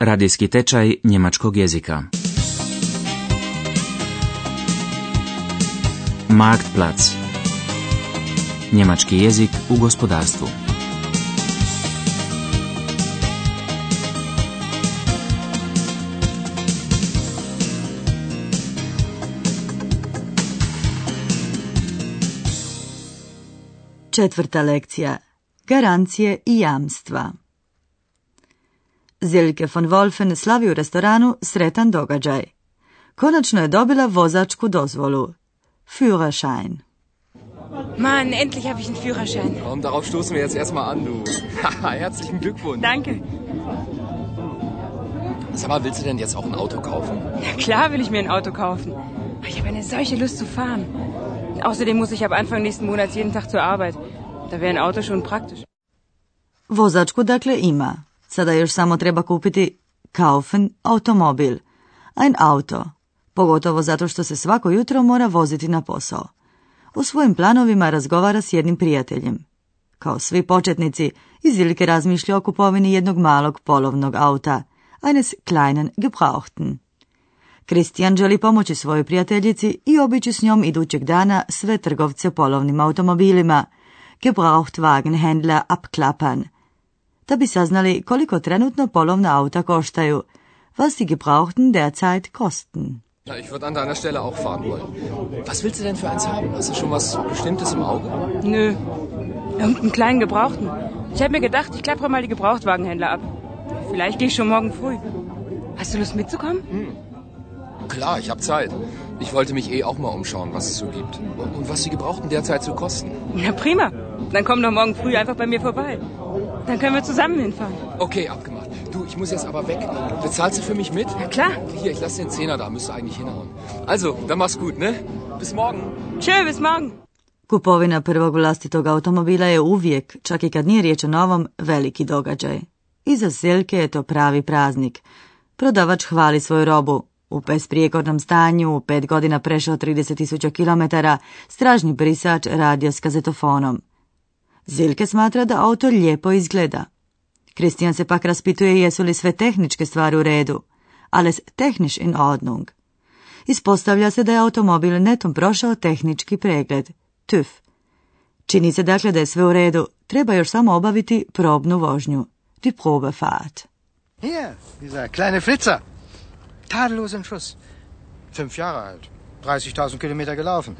Radijski tečaj njemačkog jezika. Marktplatz. Njemački jezik u gospodarstvu. Četvrta lekcija. Garancije i jamstva. Zilke von Wolfen slavi u restoranu sretan događaj. Konačno je dobila vozačku dozvolu. Führerschein. Mann, endlich habe ich einen Führerschein. Komm, darauf stoßen wir jetzt erstmal an, du. Haha, Herzlichen Glückwunsch. Danke. Sag mal, willst du denn jetzt auch ein Auto kaufen? Na klar will ich mir ein Auto kaufen. Ich habe eine solche Lust zu fahren. Außerdem muss ich ab Anfang nächsten Monats jeden Tag zur Arbeit. Da wäre ein Auto schon praktisch. Vozačku dakle ima. Sada još samo treba kupiti kaufen automobil. Ein auto. Pogotovo zato što se svako jutro mora voziti na posao. U svojim planovima razgovara s jednim prijateljem. Kao svi početnici, izvilike razmišlja o kupovini jednog malog polovnog auta, eines kleinen gebrauchten. Kristijan želi pomoći svojoj prijateljici i obići s njom idućeg dana sve trgovce polovnim automobilima, Gebrauchtwagenhändler abklappern, da bi saznali koliko trenutno polovna auta koštaju, was die Gebrauchten derzeit kosten. Ja, ich würde an deiner Stelle auch fahren wollen. Was willst du denn für eins haben? Hast du schon was Bestimmtes im Auge? Nö, irgendeinen kleinen Gebrauchten. Ich habe mir gedacht, ich klappere mal die Gebrauchtwagenhändler ab. Vielleicht gehe ich schon morgen früh. Hast du Lust mitzukommen? Klar, ich habe Zeit. Ich wollte mich eh auch mal umschauen, was es so gibt. Und was die Gebrauchten derzeit so kosten. Na prima. Dann komm doch morgen früh einfach bei mir vorbei. Dann können wir zusammen hinfahren. Okay, abgemacht. Du, ich muss jetzt aber weg. Bezahlst du für mich mit? Na klar. Hier, ich lasse den Zehner da, müsste eigentlich hinhauen. Also, dann mach's gut, ne? Bis morgen. Tschö, bis morgen. Kupovina prvog vlastitog automobila je uvijek, čak i kad nije riječ o novom, veliki događaj. I za Silke je to pravi praznik. Prodavač hvali svoju robu. U besprijekornom stanju, u pet godina prešao 30.000 km, stražni brisač radio s kazetofonom. Zilke smatra da auto lijepo izgleda. Kristijan se pak raspituje jesu li sve tehničke stvari u redu. Alles technisch in Ordnung. Ispostavlja se da je automobil netom prošao tehnički pregled, TÜV. Čini se dakle da je sve u redu, treba još samo obaviti probnu vožnju, die Probefahrt. Hier, dieser kleine Flitzer. Tadellos in Schuss. Fünf Jahre alt. 30.000 Kilometer gelaufen.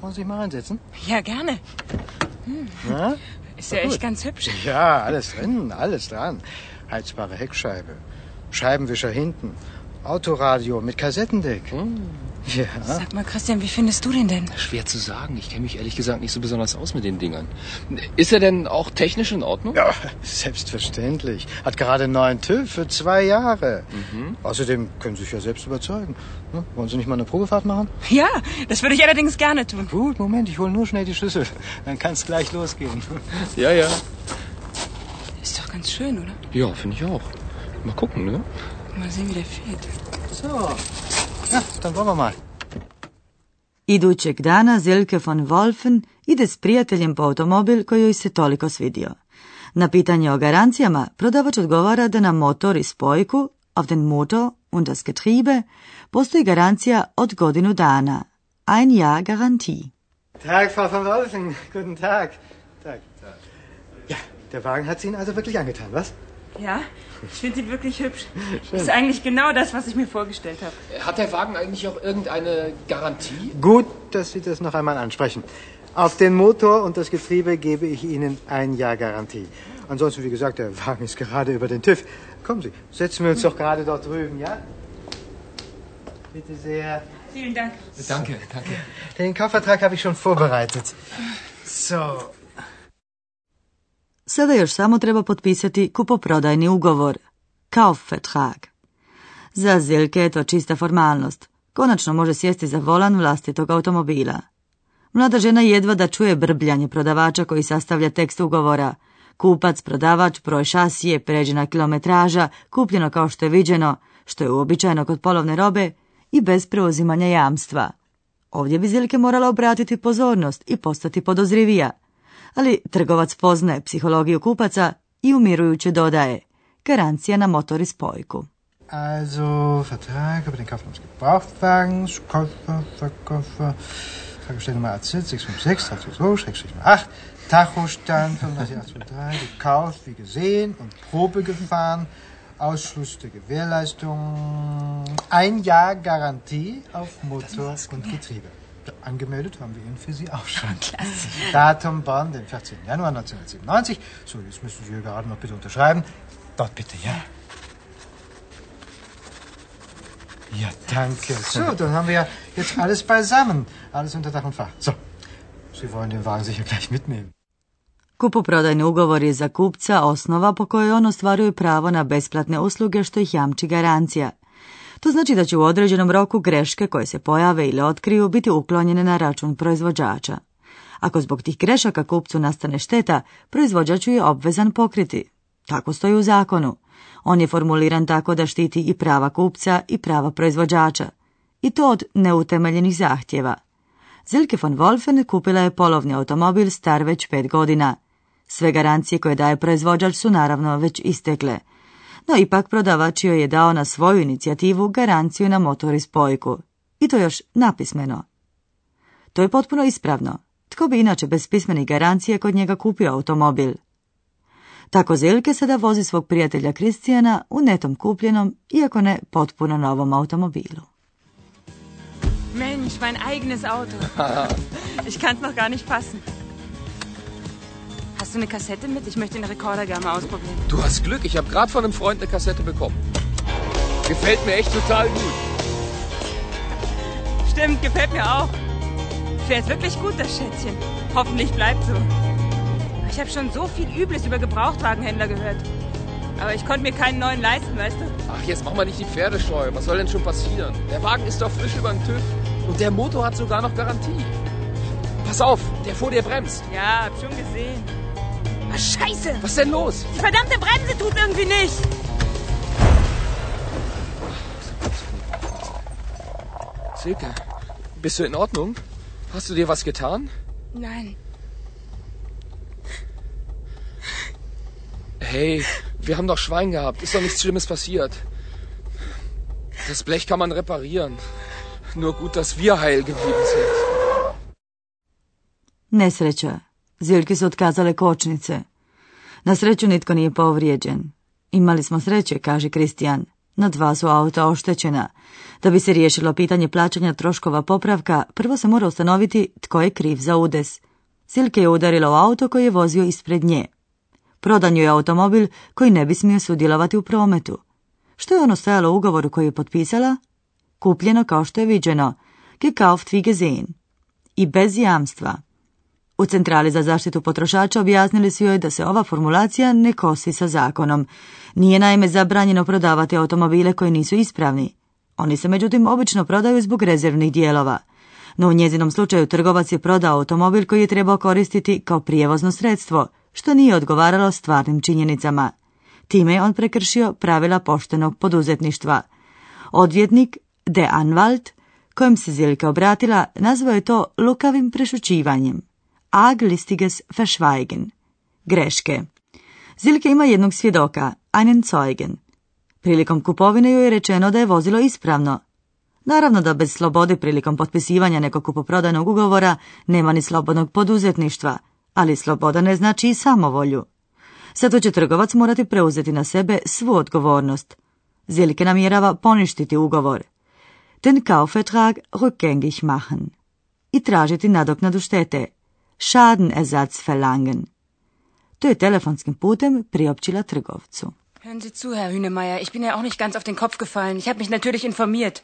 Wollen Sie sich mal reinsetzen? Ja, gerne. Ja? Ist ja echt ganz hübsch. Ja, alles drin, alles dran. Heizbare Heckscheibe, Scheibenwischer hinten, Autoradio mit Kassettendeck. Ja. Sag mal, Christian, wie findest du den denn? Schwer zu sagen. Ich kenne mich ehrlich gesagt nicht so besonders aus mit den Dingern. Ist er denn auch technisch in Ordnung? ja, selbstverständlich. Hat gerade einen neuen TÜV für zwei Jahre. Außerdem können Sie sich ja selbst überzeugen. Ne? Wollen Sie nicht mal eine Probefahrt machen? Ja, das würde ich allerdings gerne tun. Gut, Moment, ich hole nur schnell die Schlüssel. Dann kann es gleich losgehen. Ja, ja. Ist doch ganz schön, oder? Ja, finde ich auch. Mal gucken, ne? Mal sehen, wie der fährt. So. Ja, dann wollen wir mal. Idućeg dana Zilke von Wolfen ide s prijateljem po automobil koji joj se toliko svidio. Na pitanje o garancijama prodavač odgovara da na motor i spojku, auf den Motor und das Getriebe, postoji garancija od godinu dana. Ein Jahr Garantie. Tag, Frau von Wolfen. Guten Tag. Tag. Ja, der Wagen hat Sie Ihnen also wirklich angetan, was? Ja, ich finde ihn wirklich hübsch. Ist eigentlich genau das, was ich mir vorgestellt habe. Hat der Wagen eigentlich auch irgendeine Garantie? Gut, dass Sie das noch einmal ansprechen. Auf den Motor und das Getriebe gebe ich Ihnen ein Jahr Garantie. Ansonsten, wie gesagt, der Wagen ist gerade über den TÜV. Kommen Sie, setzen wir uns doch gerade dort drüben, ja? Bitte sehr. Vielen Dank. Danke, danke. Den Kaufvertrag habe ich schon vorbereitet. So. Sada još samo treba potpisati kupoprodajni ugovor, Kaufvertrag. Za Zilke je to čista formalnost. Konačno može sjesti za volan vlastitog automobila. Mlada žena jedva da čuje brbljanje prodavača koji sastavlja tekst ugovora. Kupac, prodavač, broj šasije, pređena kilometraža, kupljeno kao što je viđeno, što je uobičajeno kod polovne robe i bez preuzimanja jamstva. Ovdje bi Zilke morala obratiti pozornost i postati podozrivija. Ali trgovac poznaje psihologiju kupaca i umirujuće dodaje. Garancija na motor i spojku. Also, Vertrag über den Kauf eines Gebrauchtwagens, Koffer, Verkoffer, Tagesstellnummer AZ 656 32 8 Tachostand 35823, gekauft, wie gesehen und Probe gefahren, Ausschluss der Gewährleistung, ein Jahr Garantie auf Motor und Getriebe. Angemeldet haben wir ihn für Sie auch schon. Klasse. Datum Bonn, den 14. Januar 1997. So, jetzt müssen Sie hier gerade noch bitte unterschreiben. Dort bitte, ja. Ja, danke. So, dann haben wir ja jetzt alles beisammen. Alles unter Dach und Fach. So, Sie wollen den Wagen sicher gleich mitnehmen. Kupoprodajni ugovor je za kupca osnova po kojoj on ostvaruje pravo na besplatne usluge što ih jamči garancija. To znači da će u određenom roku greške koje se pojave ili otkriju biti uklonjene na račun proizvođača. Ako zbog tih grešaka kupcu nastane šteta, proizvođač je obvezan pokriti. Tako stoji u zakonu. On je formuliran tako da štiti i prava kupca i prava proizvođača. I to od neutemeljenih zahtjeva. Zilke von Wolfen kupila je polovni automobil star već pet godina. Sve garancije koje daje proizvođač su naravno već istekle. No ipak prodavač joj je dao na svoju inicijativu garanciju na motor i spojku. I to još napismeno. To je potpuno ispravno. Tko bi inače bez pismenih garancije kod njega kupio automobil? Tako Zilke sada vozi svog prijatelja Kristijana u netom kupljenom, iako ne potpuno novom automobilu. Mensch, mein eigenes Auto. Ich kann's noch gar nicht fassen. Du eine Kassette mit? Ich möchte den Rekorder gerne mal ausprobieren. Du hast Glück, ich habe gerade von einem Freund eine Kassette bekommen. Gefällt mir echt total gut. Stimmt, gefällt mir auch. Fährt wirklich gut, das Schätzchen. Hoffentlich bleibt so. Ich habe schon so viel Übles über Gebrauchtwagenhändler gehört. Aber ich konnte mir keinen neuen leisten, weißt du? Ach, jetzt mach mal nicht die Pferdescheu. Was soll denn schon passieren? Der Wagen ist doch frisch über den TÜV. Und der Motor hat sogar noch Garantie. Pass auf, der vor dir bremst. Ja, hab schon gesehen. Ah, scheiße! Was ist denn los? Die verdammte Bremse tut irgendwie nicht. Silke, bist du in Ordnung? Hast du dir was getan? Nein. Hey, wir haben doch Schwein gehabt. Ist doch nichts Schlimmes passiert. Das Blech kann man reparieren. Nur gut, dass wir heil geblieben sind. Nesreća. Zilki su otkazale kočnice. Na sreću nitko nije povrijeđen. Imali smo sreće, kaže Kristijan. Na dva su auta oštećena. Da bi se riješilo pitanje plaćanja troškova popravka, prvo se mora ustanoviti tko je kriv za udes. Silke je udarila u auto koji je vozio ispred nje. Prodan je automobil koji ne bi smio sudjelovati u prometu. Što je ono stajalo u ugovoru koji je potpisala? Kupljeno kao što je viđeno, gekauft wie gesehen. I bez jamstva. U Centrali za zaštitu potrošača objasnili su joj da se ova formulacija ne kosi sa zakonom. Nije naime zabranjeno prodavati automobile koji nisu ispravni. Oni se međutim obično prodaju zbog rezervnih dijelova. No u njezinom slučaju trgovac je prodao automobil koji je trebao koristiti kao prijevozno sredstvo, što nije odgovaralo stvarnim činjenicama. Time je on prekršio pravila poštenog poduzetništva. Odvjetnik De Anwalt, kojem se Zilke obratila, nazvao je to lukavim prešućivanjem. Aglistiges verschweigen. Greške. Zilke ima jednog svjedoka, einen Zeugen. Prilikom kupovine joj je rečeno da je vozilo ispravno. Naravno da bez slobode prilikom potpisivanja nekog kupoprodajnog ugovora nema ni slobodnog poduzetništva, ali sloboda ne znači i samovolju. Zato će trgovac morati preuzeti na sebe svu odgovornost. Zilke namjerava poništiti ugovor. Den Kaufvertrag rückgängig machen. I tražiti nadoknadu štete. Schadenersatz verlangen. To je telefonskim putem priopćila trgovcu. Hören Sie zu, Herr Hünemeyer. Ich bin ja auch nicht ganz auf den Kopf gefallen. Ich habe mich natürlich informiert.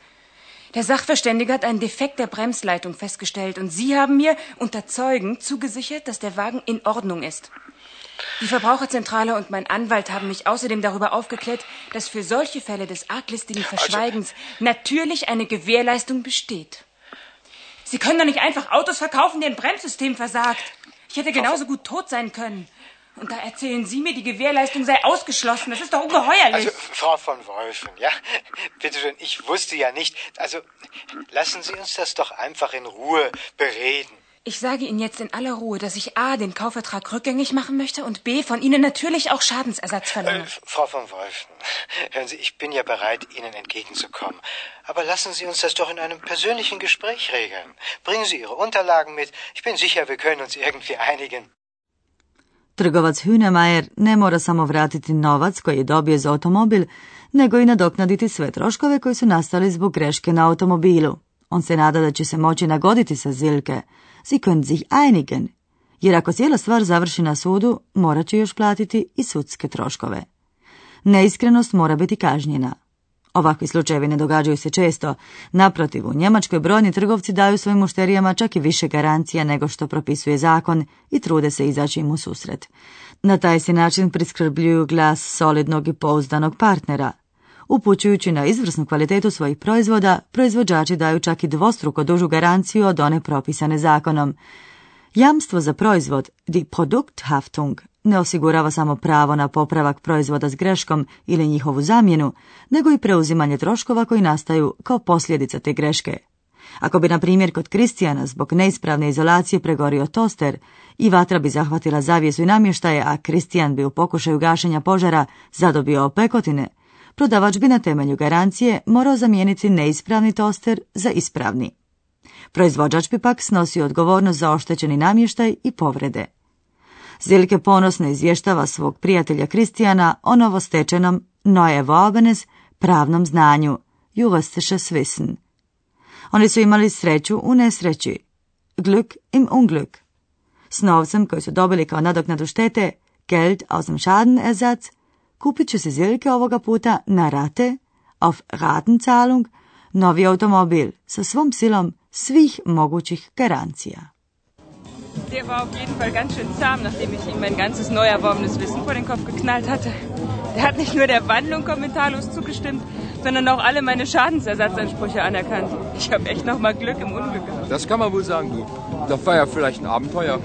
Der Sachverständige hat einen Defekt der Bremsleitung festgestellt und Sie haben mir unter Zeugen zugesichert, dass der Wagen in Ordnung ist. Die Verbraucherzentrale und mein Anwalt haben mich außerdem darüber aufgeklärt, dass für solche Fälle des arglistigen Verschweigens natürlich eine Gewährleistung besteht. Sie können doch nicht einfach Autos verkaufen, deren Bremssystem versagt. Ich hätte genauso gut tot sein können. Und da erzählen Sie mir, die Gewährleistung sei ausgeschlossen. Das ist doch ungeheuerlich. Also, Frau von Wolfen, ja, bitte schön, ich wusste ja nicht. Also, lassen Sie uns das doch einfach in Ruhe bereden. Ich sage Ihnen jetzt in aller Ruhe, dass ich A. den Kaufvertrag rückgängig machen möchte und B. von Ihnen natürlich auch Schadensersatz verlange. Äh, Frau von Wolfen, hören Sie, ich bin ja bereit, Ihnen entgegenzukommen. Aber lassen Sie uns das doch in einem persönlichen Gespräch regeln. Bringen Sie Ihre Unterlagen mit. Ich bin sicher, wir können uns irgendwie einigen. Trgovac Hünemajer ne mora samo vratiti novac koji je dobio za automobil, nego i nadoknaditi sve troškove koji su nastali zbog greške na automobilu. On se nada da će se moći nagoditi sa Zilke. Sie können sich einigen. Jer ako cijela stvar završi na sudu, morat će još platiti i sudske troškove. Neiskrenost mora biti kažnjena. Ovakvi slučajevi ne događaju se često. Naprotiv, u Njemačkoj brojni trgovci daju svojim mušterijama čak i više garancija nego što propisuje zakon i trude se izaći im u susret. Na taj se način priskrbljuju glas solidnog i pouzdanog partnera. Upućujući na izvrsnu kvalitetu svojih proizvoda, proizvođači daju čak i dvostruko dužu garanciju od one propisane zakonom. Jamstvo za proizvod, die Produkthaftung, ne osigurava samo pravo na popravak proizvoda s greškom ili njihovu zamjenu, nego i preuzimanje troškova koji nastaju kao posljedica te greške. Ako bi, na primjer, kod Kristijana zbog neispravne izolacije pregorio toster i vatra bi zahvatila zavjesu i namještaje, a Kristijan bi u pokušaju gašenja požara zadobio opekotine, prodavač bi na temelju garancije morao zamijeniti neispravni toster za ispravni. Proizvođač bi pak snosio odgovornost za oštećeni namještaj i povrede. Zilke ponosno izvještava svog prijatelja Kristijana o novostečenom Neue Wobenes pravnom znanju, Juvastisches Wissen. Oni su imali sreću u nesreći, Glück im Unglück. S novcem koji su dobili kao nadoknadu štete, Geld aus dem Schadenersatz, kupit će se Zilke ovoga puta na rate, auf Ratenzahlung, novi automobil sa svom silom svih mogućih garancija. Der war auf jeden Fall ganz schön zahm, nachdem ich ihm mein ganzes neu erworbenes Wissen vor den Kopf geknallt hatte. Der hat nicht nur der Wandlung kommentarlos zugestimmt, sondern auch alle meine Schadensersatzansprüche anerkannt. Ich habe echt noch mal Glück im Unglück gehabt. Das kann man wohl sagen, du. Das war ja vielleicht ein Abenteuer.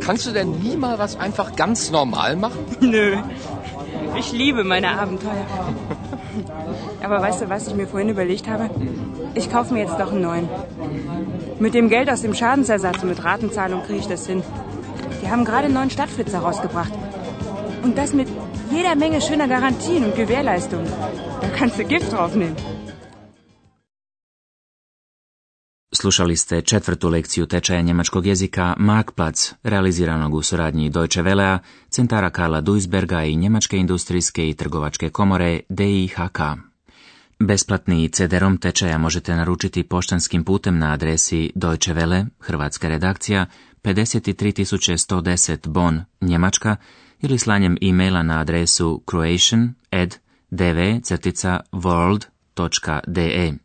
Kannst du denn nie mal was einfach ganz normal machen? Nö. Ich liebe meine Abenteuer. Aber weißt du, was ich mir vorhin überlegt habe? Ich kaufe mir jetzt doch einen neuen. Mit dem Geld aus dem Schadensersatz und mit Ratenzahlung kriege ich das hin. Die haben gerade einen neuen Stadtflitzer rausgebracht. Und das mit jeder Menge schöner Garantien und Gewährleistungen. Da kannst du Gift draufnehmen. Slušali ste četvrtu lekciju tečaja njemačkog jezika Markplatz, realiziranog u suradnji Deutsche Velea, centara Karla Duisberga i Njemačke industrijske i trgovačke komore DIHK. Besplatni CD-rom tečaja možete naručiti poštanskim putem na adresi Deutsche Welle, hrvatska redakcija, 53110 Bonn, Njemačka, ili slanjem e-maila na adresu croatian.dv.world.de.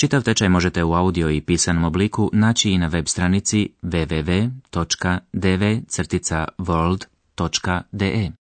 Čitav tečaj možete u audio i pisanom obliku naći i na web stranici www.dv.world.de.